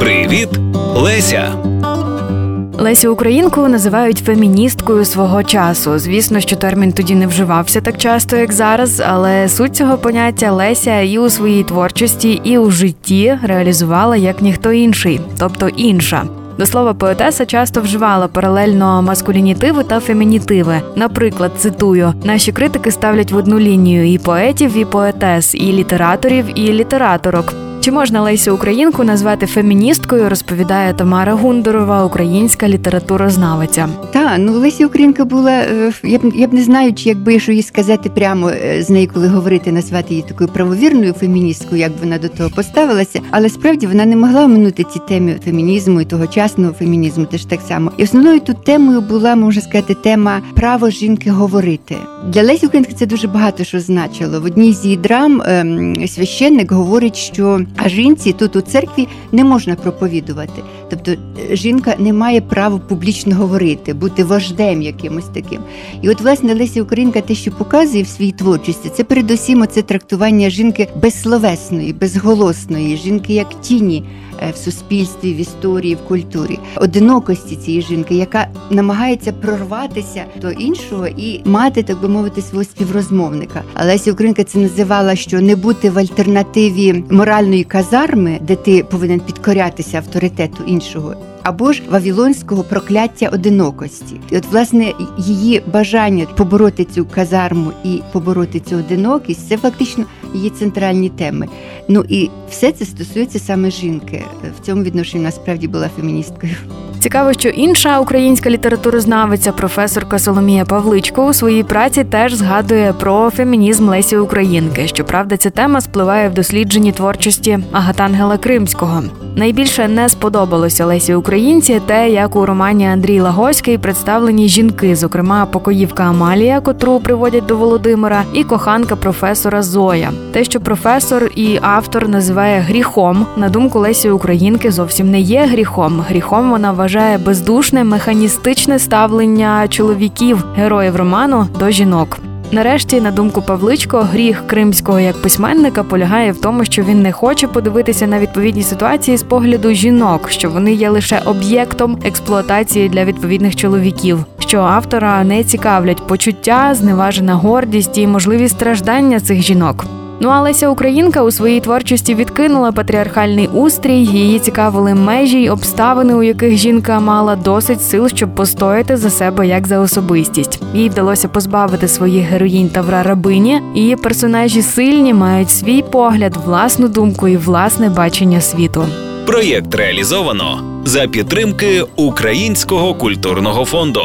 Привіт, Леся! Лесю Українку називають феміністкою свого часу. Звісно, що термін тоді не вживався так часто, як зараз, але суть цього поняття Леся і у своїй творчості, і у житті реалізувала як ніхто інший, тобто інша. До слова, поетеса часто вживала паралельно маскулінітиви та фемінітиви. Наприклад, цитую: наші критики ставлять в одну лінію і поетів, і поетес, і літераторів, і літераторок. Чи можна Лесю Українку назвати феміністкою? Розповідає Тамара Гундорова, українська літературознавиця. Та ну Леся Українка була. е, Я б я б не знаю, чи якби що їй сказати прямо е, з нею, коли говорити, назвати її такою правовірною феміністкою, як вона до того поставилася. Але справді вона не могла оминути ці теми фемінізму і тогочасного фемінізму, теж так само. І основною тут темою була, можна сказати, тема право жінки говорити. Для Лесі Українки це дуже багато що значило. В одній з її драм ем, священник говорить, що а жінці тут у церкві не можна проповідувати. Тобто е, жінка не має права публічно говорити, бути вождем якимось таким. І от, власне, Леся Українка те, що показує в своїй творчості, це передусім оце трактування жінки безсловесної, безголосної, жінки як тіні в суспільстві, в історії, в культурі, одинокості цієї жінки, яка намагається прорватися до іншого і мати, так би мовити, свого співрозмовника. Леся Українка це називала, що не бути в альтернативі моральної казарми, де ти повинен підкорятися авторитету іншого. Або ж вавілонського прокляття одинокості, і от власне її бажання побороти цю казарму і побороти цю одинокість це фактично її центральні теми. Ну і все це стосується саме жінки. В цьому відношенні насправді була феміністкою. Цікаво, що інша українська літературознавиця, професорка Соломія Павличко, у своїй праці теж згадує про фемінізм Лесі Українки. Щоправда, ця тема спливає в дослідженні творчості Агатангела Кримського. Найбільше не сподобалося Лесі Українці те, як у романі Андрій Лагоський представлені жінки, зокрема покоївка Амалія, котру приводять до Володимира, і коханка професора Зоя. Те, що професор і автор називає гріхом, на думку Лесі Українки, зовсім не є гріхом. Гріхом вона вважає бездушне механістичне ставлення чоловіків, героїв роману до жінок. Нарешті, на думку Павличко, гріх кримського як письменника полягає в тому, що він не хоче подивитися на відповідні ситуації з погляду жінок, що вони є лише об'єктом експлуатації для відповідних чоловіків, що автора не цікавлять почуття, зневажена гордість і можливі страждання цих жінок. Ну а Леся Українка у своїй творчості відкинула патріархальний устрій. Її цікавили межі й обставини, у яких жінка мала досить сил, щоб постояти за себе як за особистість. Їй вдалося позбавити своїх героїнь Тавра рабині. Її персонажі сильні, мають свій погляд, власну думку і власне бачення світу. Проєкт реалізовано за підтримки Українського культурного фонду.